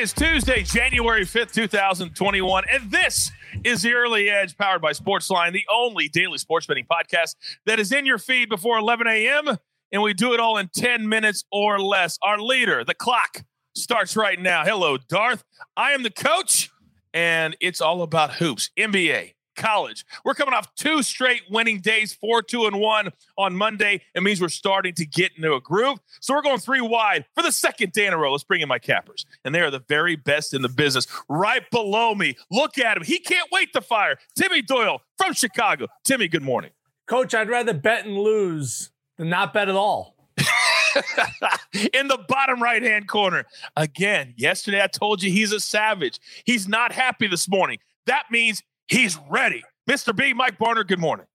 is Tuesday, January 5th, 2021, and this is the Early Edge powered by Sportsline, the only daily sports betting podcast that is in your feed before 11 a.m. And we do it all in 10 minutes or less. Our leader, the clock, starts right now. Hello, Darth. I am the coach, and it's all about hoops, NBA, college. We're coming off two straight winning days, four, two, and one on Monday. It means we're starting to get into a groove. So we're going three wide for the second day in a row. Let's bring in my cappers. And they are the very best in the business. Right below me. Look at him. He can't wait to fire. Timmy Doyle from Chicago. Timmy, good morning. Coach, I'd rather bet and lose than not bet at all. in the bottom right hand corner. Again, yesterday I told you he's a savage. He's not happy this morning. That means He's ready. Mr. B, Mike Barner, good morning.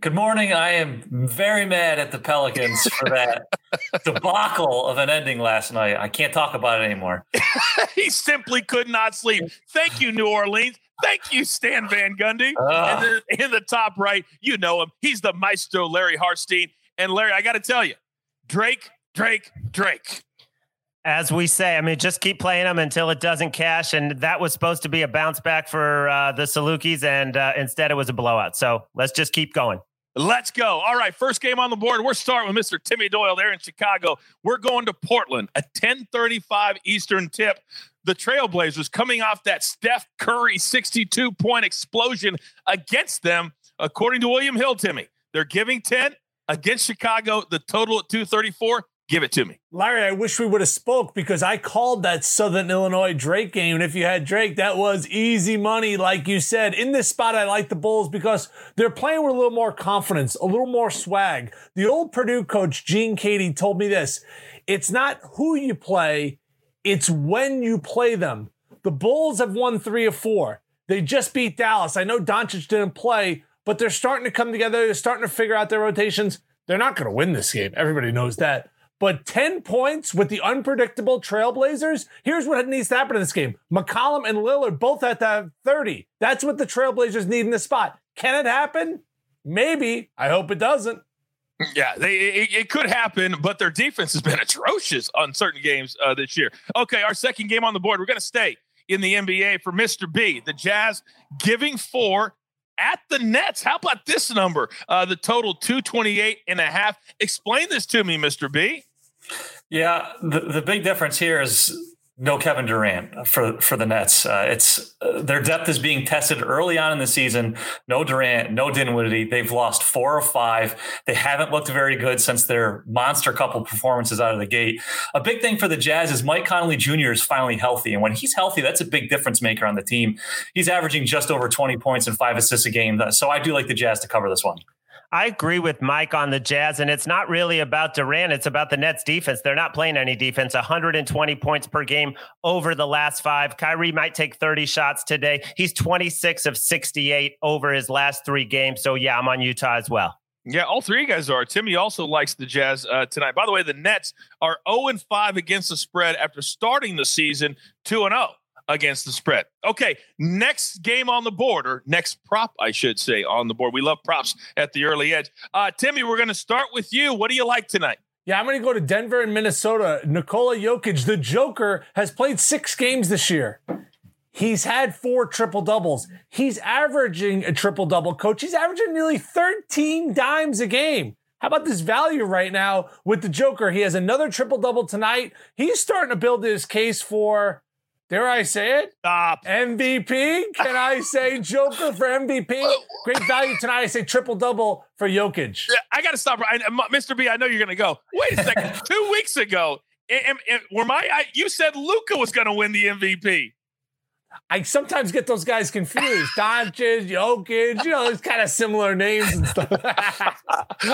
Good morning. I am very mad at the Pelicans for that debacle of an ending last night. I can't talk about it anymore. he simply could not sleep. Thank you, New Orleans. Thank you, Stan Van Gundy. Uh. In, the, in the top right, you know him. He's the maestro, Larry Hartstein. And Larry, I got to tell you, Drake, Drake, Drake as we say, I mean, just keep playing them until it doesn't cash. And that was supposed to be a bounce back for uh, the Salukis, and uh, instead it was a blowout. So let's just keep going. Let's go. All right, first game on the board. We're starting with Mr. Timmy Doyle there in Chicago. We're going to Portland, a 10:35 Eastern tip. The Trailblazers coming off that Steph Curry 62 point explosion against them, according to William Hill. Timmy, they're giving 10 against Chicago. The total at 234. Give it to me. Larry, I wish we would have spoke because I called that Southern Illinois Drake game. And if you had Drake, that was easy money, like you said. In this spot, I like the Bulls because they're playing with a little more confidence, a little more swag. The old Purdue coach, Gene Keady, told me this. It's not who you play, it's when you play them. The Bulls have won three of four. They just beat Dallas. I know Doncic didn't play, but they're starting to come together. They're starting to figure out their rotations. They're not going to win this game. Everybody knows that. But 10 points with the unpredictable Trailblazers, here's what needs to happen in this game. McCollum and Lillard both to have 30. That's what the Trailblazers need in this spot. Can it happen? Maybe. I hope it doesn't. Yeah, they, it, it, could happen, but their defense has been atrocious on certain games uh, this year. Okay, our second game on the board, we're going to stay in the NBA for Mr. B. The Jazz giving four at the Nets. How about this number? Uh, the total 228 and a half. Explain this to me, Mr. B. Yeah, the, the big difference here is no Kevin Durant for for the Nets. Uh, it's uh, their depth is being tested early on in the season. No Durant, no Dinwiddie. They've lost four or five. They haven't looked very good since their monster couple performances out of the gate. A big thing for the Jazz is Mike Conley Jr. is finally healthy, and when he's healthy, that's a big difference maker on the team. He's averaging just over twenty points and five assists a game. So I do like the Jazz to cover this one. I agree with Mike on the Jazz, and it's not really about Durant. It's about the Nets defense. They're not playing any defense. 120 points per game over the last five. Kyrie might take 30 shots today. He's 26 of 68 over his last three games. So, yeah, I'm on Utah as well. Yeah, all three guys are. Timmy also likes the Jazz uh, tonight. By the way, the Nets are 0 and 5 against the spread after starting the season 2 and 0 against the spread. Okay, next game on the board, or next prop, I should say, on the board. We love props at the early edge. Uh, Timmy, we're going to start with you. What do you like tonight? Yeah, I'm going to go to Denver and Minnesota. Nikola Jokic, the Joker, has played six games this year. He's had four triple doubles. He's averaging a triple double, coach. He's averaging nearly 13 dimes a game. How about this value right now with the Joker? He has another triple double tonight. He's starting to build his case for Dare I say it? Stop. MVP? Can I say Joker for MVP? Great value tonight. I say triple double for Jokic. I got to stop. I, uh, Mr. B, I know you're going to go. Wait a second. Two weeks ago, am, were my I, you said Luka was going to win the MVP? I sometimes get those guys confused. Doncic, Jokic, you know, it's kind of similar names and stuff. All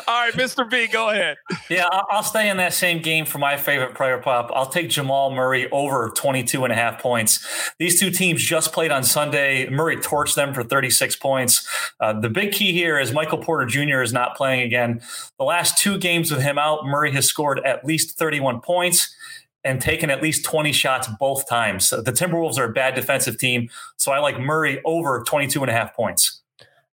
right, Mr. B, go ahead. Yeah, I'll stay in that same game for my favorite player pop. I'll take Jamal Murray over 22 and a half points. These two teams just played on Sunday. Murray torched them for 36 points. Uh, the big key here is Michael Porter Jr. is not playing again. The last two games with him out, Murray has scored at least 31 points and taken at least 20 shots both times. The Timberwolves are a bad defensive team, so I like Murray over 22 and a half points.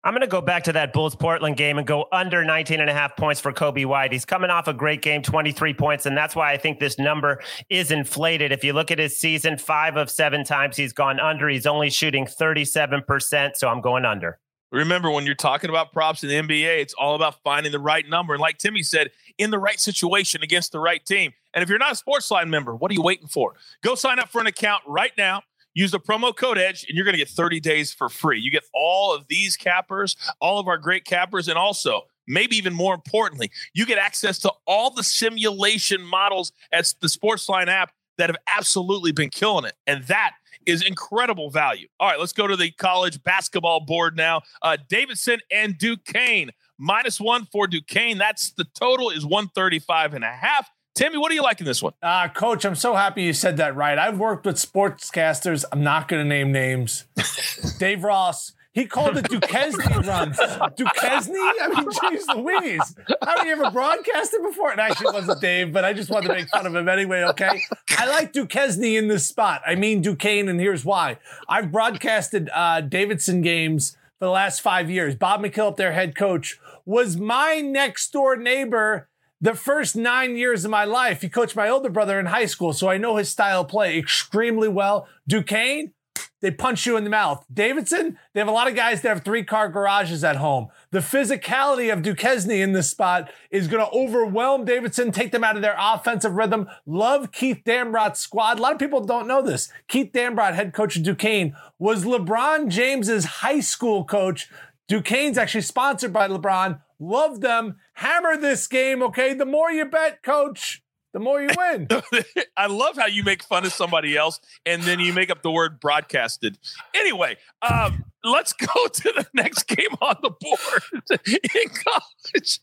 I'm going to go back to that Bulls Portland game and go under 19 and a half points for Coby White. He's coming off a great game, 23 points. And that's why I think this number is inflated. If you look at his season, five of seven times he's gone under. He's only shooting 37%. So I'm going under. Remember, when you're talking about props in the NBA, it's all about finding the right number. And like Timmy said, in the right situation against the right team. And if you're not a Sportsline member, what are you waiting for? Go sign up for an account right now. Use the promo code EDGE, and you're going to get 30 days for free. You get all of these cappers, all of our great cappers, and also, maybe even more importantly, you get access to all the simulation models at the Sportsline app that have absolutely been killing it. And that is incredible value. All right, let's go to the college basketball board now. Uh, Davidson and Duquesne minus one for Duquesne. That's the total is 135 and a half. Timmy, what are you liking this one? Uh, Coach, I'm so happy you said that right. I've worked with sportscasters. I'm not going to name names. Dave Ross, he called it Duquesne runs. Duquesne? I mean, jeez Louise. Haven't you ever broadcasted before? It actually wasn't Dave, but I just wanted to make fun of him anyway, okay? I like Duquesne in this spot. I mean Duquesne, and here's why. I've broadcasted uh, Davidson games for the last five years. Bob McKillop, their head coach, was my next door neighbor the first nine years of my life, he coached my older brother in high school, so I know his style of play extremely well. Duquesne, they punch you in the mouth. Davidson, they have a lot of guys that have three car garages at home. The physicality of Duquesne in this spot is going to overwhelm Davidson, take them out of their offensive rhythm. Love Keith Dambrot's squad. A lot of people don't know this. Keith Dambrot, head coach of Duquesne, was LeBron James's high school coach. Duquesne's actually sponsored by LeBron. Love them. Hammer this game, okay? The more you bet, coach, the more you win. I love how you make fun of somebody else and then you make up the word broadcasted. Anyway, um, let's go to the next game on the board in college.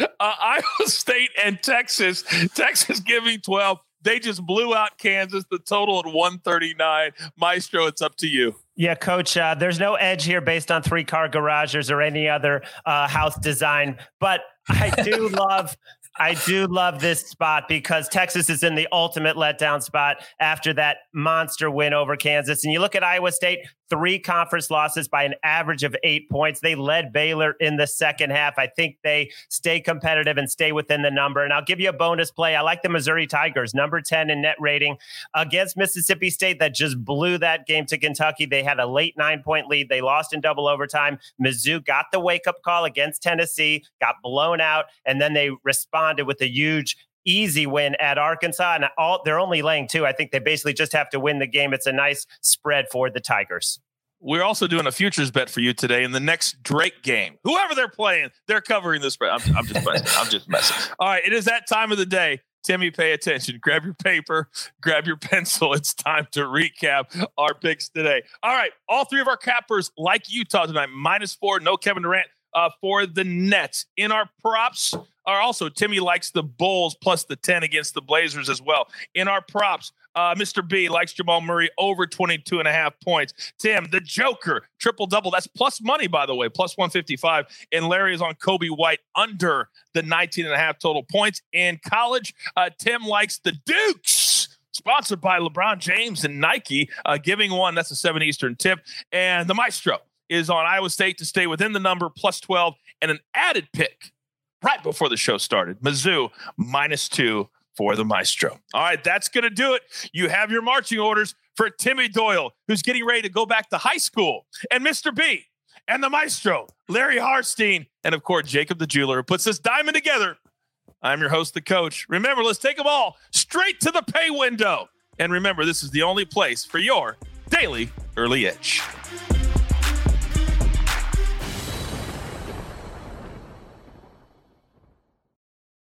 uh, Iowa State and Texas. Texas giving 12. They just blew out Kansas. The total at 139. Maestro, it's up to you. Yeah, coach, uh, there's no edge here based on three car garages or any other uh, house design, but I do love I do love this spot because Texas is in the ultimate letdown spot after that monster win over Kansas. And you look at Iowa State, three conference losses by an average of eight points. They led Baylor in the second half. I think they stay competitive and stay within the number. And I'll give you a bonus play. I like the Missouri Tigers, number 10 in net rating against Mississippi State that just blew that game to Kentucky. They had a late nine point lead. They lost in double overtime. Mizzou got the wake up call against Tennessee, got blown out, and then they responded with a huge easy win at Arkansas, and all they're only laying two. I think they basically just have to win the game. It's a nice spread for the Tigers. We're also doing a futures bet for you today in the next Drake game. Whoever they're playing, they're covering the spread. I'm, I'm just messing. I'm just messing. All right, it is that time of the day. Timmy, pay attention. Grab your paper, grab your pencil. It's time to recap our picks today. All right, all three of our cappers, like Utah tonight, minus four, no Kevin Durant uh, for the Nets. In our props, are also Timmy likes the Bulls plus the 10 against the Blazers as well. In our props, uh, Mr. B likes Jamal Murray over 22 and a half points. Tim, the Joker, triple double. That's plus money, by the way, plus 155. And Larry is on Coby White under the 19 and a half total points. In college, uh, Tim likes the Dukes sponsored by LeBron James and Nike, uh, giving one. That's a 7 Eastern tip. And the Maestro is on Iowa State to stay within the number plus 12 and an added pick right before the show started. Mizzou minus two for the Maestro. All right, that's going to do it. You have your marching orders for Timmy Doyle, who's getting ready to go back to high school, and Mr. B, and the Maestro, Larry Hartstein, and of course, Jacob the Jeweler, who puts this diamond together. I'm your host, the coach. Remember, let's take them all straight to the pay window. And remember, this is the only place for your daily early edge.